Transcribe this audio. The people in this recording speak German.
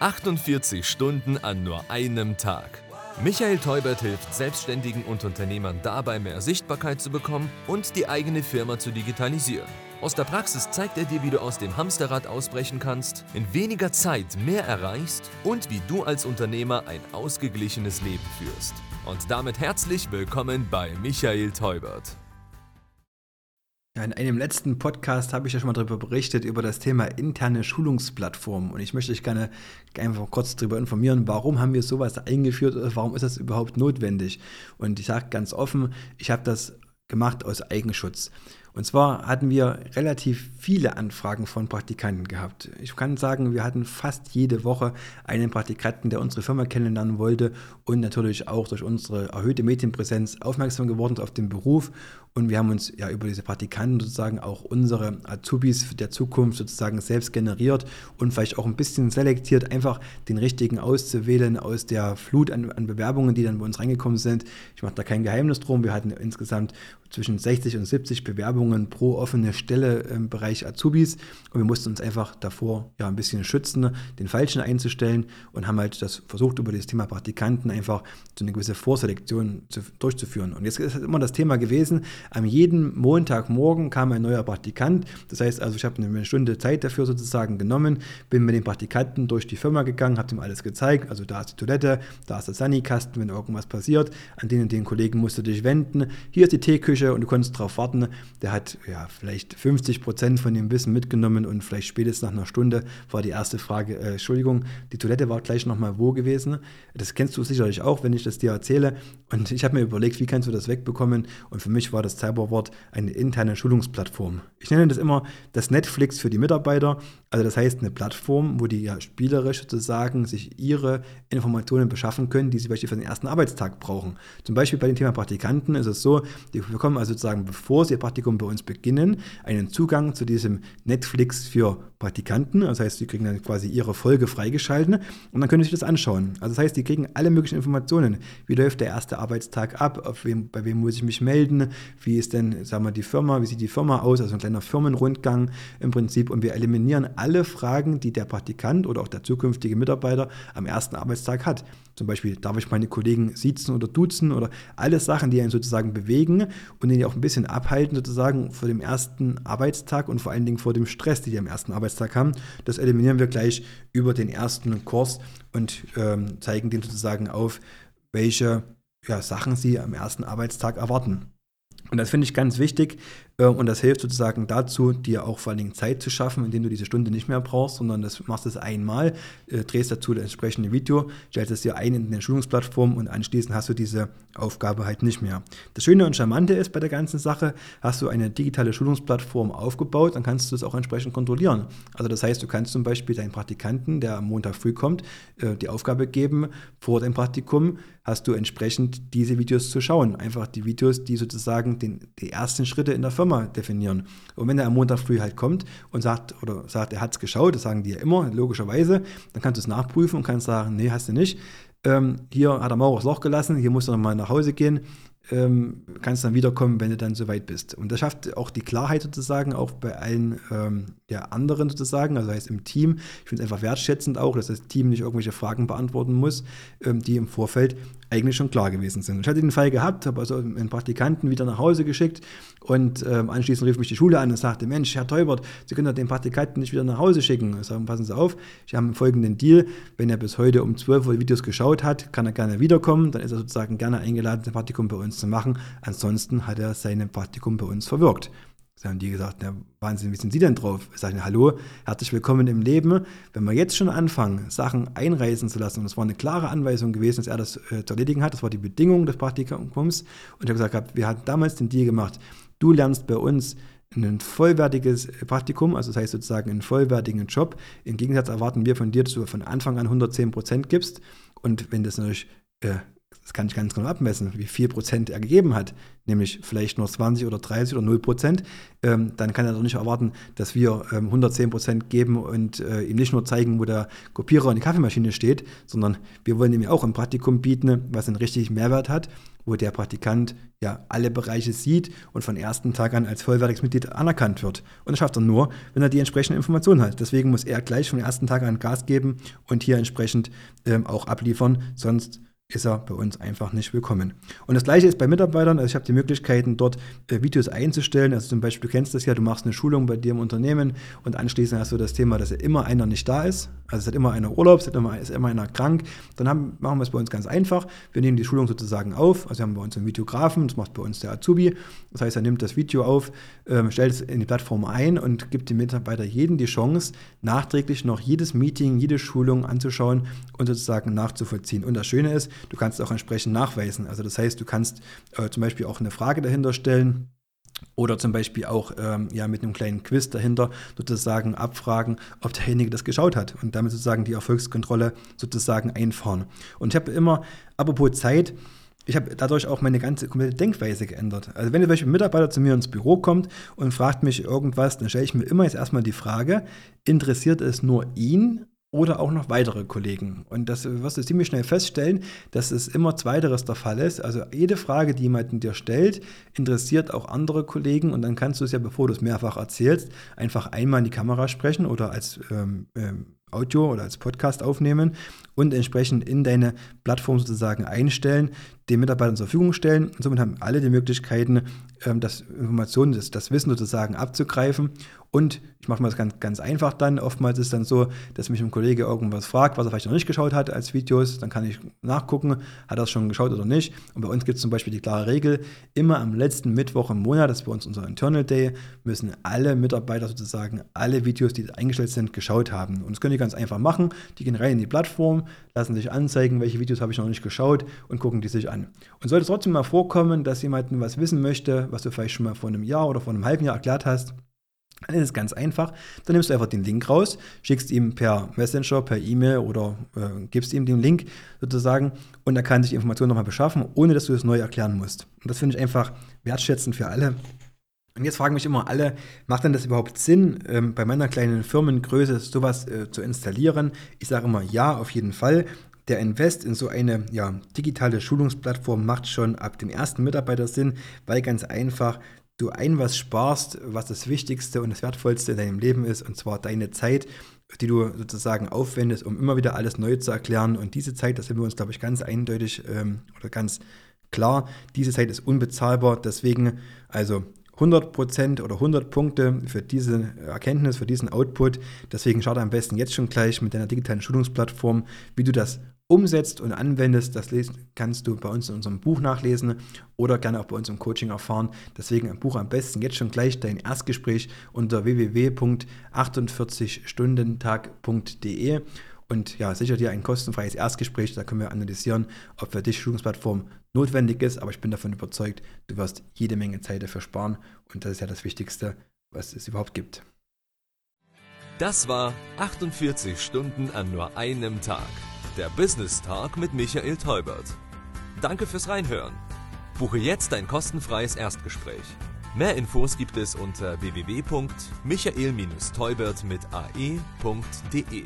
48 Stunden an nur einem Tag. Michael Teubert hilft Selbstständigen und Unternehmern dabei, mehr Sichtbarkeit zu bekommen und die eigene Firma zu digitalisieren. Aus der Praxis zeigt er dir, wie du aus dem Hamsterrad ausbrechen kannst, in weniger Zeit mehr erreichst und wie du als Unternehmer ein ausgeglichenes Leben führst. Und damit herzlich willkommen bei Michael Teubert. Ja, in einem letzten Podcast habe ich ja schon mal darüber berichtet, über das Thema interne Schulungsplattformen. Und ich möchte euch gerne einfach kurz darüber informieren, warum haben wir sowas eingeführt oder warum ist das überhaupt notwendig. Und ich sage ganz offen, ich habe das gemacht aus Eigenschutz. Und zwar hatten wir relativ viele Anfragen von Praktikanten gehabt. Ich kann sagen, wir hatten fast jede Woche einen Praktikanten, der unsere Firma kennenlernen wollte und natürlich auch durch unsere erhöhte Medienpräsenz aufmerksam geworden auf den Beruf. Und wir haben uns ja über diese Praktikanten sozusagen auch unsere Azubis der Zukunft sozusagen selbst generiert und vielleicht auch ein bisschen selektiert, einfach den richtigen auszuwählen aus der Flut an, an Bewerbungen, die dann bei uns reingekommen sind. Ich mache da kein Geheimnis drum. Wir hatten insgesamt zwischen 60 und 70 Bewerbungen pro offene Stelle im Bereich Azubis. Und wir mussten uns einfach davor ja ein bisschen schützen, den Falschen einzustellen und haben halt das versucht über das Thema Praktikanten einfach so eine gewisse Vorselektion zu, durchzuführen. Und jetzt ist halt immer das Thema gewesen, am jeden Montagmorgen kam ein neuer Praktikant, das heißt also ich habe eine Stunde Zeit dafür sozusagen genommen, bin mit den Praktikanten durch die Firma gegangen, habe ihm alles gezeigt, also da ist die Toilette, da ist der Sanikasten, wenn irgendwas passiert, an den und den Kollegen musst du dich wenden, hier ist die Teeküche, Küche und du konntest darauf warten. Der hat ja vielleicht 50 Prozent von dem Wissen mitgenommen und vielleicht spätestens nach einer Stunde war die erste Frage, äh, Entschuldigung, die Toilette war gleich nochmal wo gewesen. Das kennst du sicherlich auch, wenn ich das dir erzähle. Und ich habe mir überlegt, wie kannst du das wegbekommen? Und für mich war das Cyberwort eine interne Schulungsplattform. Ich nenne das immer das Netflix für die Mitarbeiter. Also das heißt eine Plattform, wo die ja spielerisch sozusagen sich ihre Informationen beschaffen können, die sie beispielsweise für den ersten Arbeitstag brauchen. Zum Beispiel bei dem Thema Praktikanten ist es so, die bekommen also sozusagen, bevor sie ihr Praktikum bei uns beginnen, einen Zugang zu diesem Netflix für Praktikanten. Das heißt, sie kriegen dann quasi ihre Folge freigeschalten und dann können sie sich das anschauen. Also das heißt, die kriegen alle möglichen Informationen. Wie läuft der erste Arbeitstag ab? Wem, bei wem muss ich mich melden? Wie ist denn, sagen wir, die Firma? Wie sieht die Firma aus? Also ein kleiner Firmenrundgang im Prinzip. Und wir eliminieren alle Fragen, die der Praktikant oder auch der zukünftige Mitarbeiter am ersten Arbeitstag hat. Zum Beispiel, darf ich meine Kollegen siezen oder duzen oder alle Sachen, die einen sozusagen bewegen und den auch ein bisschen abhalten, sozusagen vor dem ersten Arbeitstag und vor allen Dingen vor dem Stress, den die am ersten Arbeitstag haben. Das eliminieren wir gleich über den ersten Kurs und ähm, zeigen den sozusagen auf, welche ja, Sachen sie am ersten Arbeitstag erwarten. Und das finde ich ganz wichtig, und das hilft sozusagen dazu, dir auch vor allen Dingen Zeit zu schaffen, indem du diese Stunde nicht mehr brauchst, sondern das machst es einmal, äh, drehst dazu das entsprechende Video, stellst es dir ein in den Schulungsplattform und anschließend hast du diese Aufgabe halt nicht mehr. Das Schöne und Charmante ist bei der ganzen Sache, hast du eine digitale Schulungsplattform aufgebaut, dann kannst du es auch entsprechend kontrollieren. Also das heißt, du kannst zum Beispiel deinen Praktikanten, der am Montag früh kommt, äh, die Aufgabe geben, vor deinem Praktikum hast du entsprechend diese Videos zu schauen. Einfach die Videos, die sozusagen den, die ersten Schritte in der Firma Firma definieren. Und wenn er am Montag früh halt kommt und sagt, oder sagt, er hat es geschaut, das sagen die ja immer, logischerweise, dann kannst du es nachprüfen und kannst sagen, nee, hast du nicht. Ähm, hier hat er Mauer das Loch gelassen, hier musst du nochmal nach Hause gehen, ähm, kannst dann wiederkommen, wenn du dann soweit bist. Und das schafft auch die Klarheit sozusagen, auch bei allen ähm, ja, anderen sozusagen, also heißt im Team. Ich finde es einfach wertschätzend auch, dass das Team nicht irgendwelche Fragen beantworten muss, ähm, die im Vorfeld eigentlich schon klar gewesen sind. Ich hatte den Fall gehabt, habe also einen Praktikanten wieder nach Hause geschickt und ähm, anschließend rief mich die Schule an und sagte, Mensch, Herr Teubert, Sie können doch den Praktikanten nicht wieder nach Hause schicken. Ich sage, passen Sie auf, ich habe folgenden Deal, wenn er bis heute um 12 Uhr Videos geschaut hat, kann er gerne wiederkommen, dann ist er sozusagen gerne eingeladen, ein Praktikum bei uns zu machen. Ansonsten hat er sein Praktikum bei uns verwirkt. Da haben die gesagt, na Wahnsinn, wie sind Sie denn drauf? Ich sage, hallo, herzlich willkommen im Leben. Wenn wir jetzt schon anfangen, Sachen einreisen zu lassen, und es war eine klare Anweisung gewesen, dass er das äh, zu erledigen hat, das war die Bedingung des Praktikums, und ich habe gesagt, wir hatten damals den Deal gemacht, du lernst bei uns ein vollwertiges Praktikum, also das heißt sozusagen einen vollwertigen Job. Im Gegensatz erwarten wir von dir, dass du von Anfang an 110 Prozent gibst. Und wenn das natürlich äh, das kann ich ganz genau abmessen, wie viel Prozent er gegeben hat, nämlich vielleicht nur 20 oder 30 oder 0 Prozent, ähm, dann kann er doch nicht erwarten, dass wir ähm, 110 Prozent geben und äh, ihm nicht nur zeigen, wo der Kopierer und die Kaffeemaschine steht, sondern wir wollen ihm auch ein Praktikum bieten, was einen richtigen Mehrwert hat, wo der Praktikant ja alle Bereiche sieht und von ersten Tag an als vollwertiges Mitglied anerkannt wird. Und das schafft er nur, wenn er die entsprechende Information hat. Deswegen muss er gleich vom ersten Tag an Gas geben und hier entsprechend ähm, auch abliefern, sonst ist er bei uns einfach nicht willkommen. Und das gleiche ist bei Mitarbeitern. Also ich habe die Möglichkeiten, dort äh, Videos einzustellen. Also zum Beispiel, du kennst das ja, du machst eine Schulung bei dir im Unternehmen und anschließend hast du das Thema, dass ja immer einer nicht da ist. Also es hat immer einer Urlaub, es hat immer, ist immer einer krank. Dann haben, machen wir es bei uns ganz einfach. Wir nehmen die Schulung sozusagen auf. Also wir haben bei uns einen Videografen, das macht bei uns der Azubi. Das heißt, er nimmt das Video auf, ähm, stellt es in die Plattform ein und gibt dem Mitarbeiter jeden die Chance, nachträglich noch jedes Meeting, jede Schulung anzuschauen und sozusagen nachzuvollziehen. Und das Schöne ist, Du kannst auch entsprechend nachweisen. Also das heißt, du kannst äh, zum Beispiel auch eine Frage dahinter stellen. Oder zum Beispiel auch ähm, ja, mit einem kleinen Quiz dahinter sozusagen abfragen, ob derjenige das geschaut hat und damit sozusagen die Erfolgskontrolle sozusagen einfahren. Und ich habe immer, apropos Zeit, ich habe dadurch auch meine ganze komplette Denkweise geändert. Also wenn zum Beispiel ein Mitarbeiter zu mir ins Büro kommt und fragt mich irgendwas, dann stelle ich mir immer jetzt erstmal die Frage, interessiert es nur ihn oder auch noch weitere Kollegen. Und das wirst du ziemlich schnell feststellen, dass es immer zweiteres der Fall ist. Also jede Frage, die jemand dir stellt, interessiert auch andere Kollegen und dann kannst du es ja, bevor du es mehrfach erzählst, einfach einmal in die Kamera sprechen oder als ähm, ähm, Audio oder als Podcast aufnehmen und entsprechend in deine Plattform sozusagen einstellen, den Mitarbeitern zur Verfügung stellen. Und somit haben alle die Möglichkeiten, ähm, das Informationen, das, das Wissen sozusagen abzugreifen und ich mache mal das ganz, ganz einfach dann. Oftmals ist es dann so, dass mich ein Kollege irgendwas fragt, was er vielleicht noch nicht geschaut hat als Videos. Dann kann ich nachgucken, hat er es schon geschaut oder nicht. Und bei uns gibt es zum Beispiel die klare Regel, immer am letzten Mittwoch im Monat, das ist bei uns unser Internal Day, müssen alle Mitarbeiter sozusagen alle Videos, die eingestellt sind, geschaut haben. Und das können die ganz einfach machen. Die gehen rein in die Plattform, lassen sich anzeigen, welche Videos habe ich noch nicht geschaut und gucken die sich an. Und sollte es trotzdem mal vorkommen, dass jemand was wissen möchte, was du vielleicht schon mal vor einem Jahr oder vor einem halben Jahr erklärt hast, dann ist es ganz einfach. Dann nimmst du einfach den Link raus, schickst ihm per Messenger, per E-Mail oder äh, gibst ihm den Link sozusagen und er kann sich die Informationen nochmal beschaffen, ohne dass du es neu erklären musst. Und das finde ich einfach wertschätzend für alle. Und jetzt fragen mich immer alle, macht denn das überhaupt Sinn, ähm, bei meiner kleinen Firmengröße sowas äh, zu installieren? Ich sage immer ja, auf jeden Fall. Der Invest in so eine ja, digitale Schulungsplattform macht schon ab dem ersten Mitarbeiter Sinn, weil ganz einfach du ein was sparst, was das Wichtigste und das Wertvollste in deinem Leben ist, und zwar deine Zeit, die du sozusagen aufwendest, um immer wieder alles neu zu erklären. Und diese Zeit, das sind wir uns, glaube ich, ganz eindeutig ähm, oder ganz klar, diese Zeit ist unbezahlbar. Deswegen, also 100% oder 100 Punkte für diese Erkenntnis, für diesen Output. Deswegen starte am besten jetzt schon gleich mit deiner digitalen Schulungsplattform, wie du das umsetzt und anwendest, das kannst du bei uns in unserem Buch nachlesen oder gerne auch bei uns im Coaching erfahren. Deswegen ein Buch am besten jetzt schon gleich dein Erstgespräch unter www.48stundentag.de und ja, sicher dir ein kostenfreies Erstgespräch, da können wir analysieren, ob für dich Schulungsplattform notwendig ist, aber ich bin davon überzeugt, du wirst jede Menge Zeit dafür sparen und das ist ja das Wichtigste, was es überhaupt gibt. Das war 48 Stunden an nur einem Tag der Business Talk mit Michael Teubert. Danke fürs Reinhören. Buche jetzt ein kostenfreies Erstgespräch. Mehr Infos gibt es unter www.michael-teubert mit ae.de.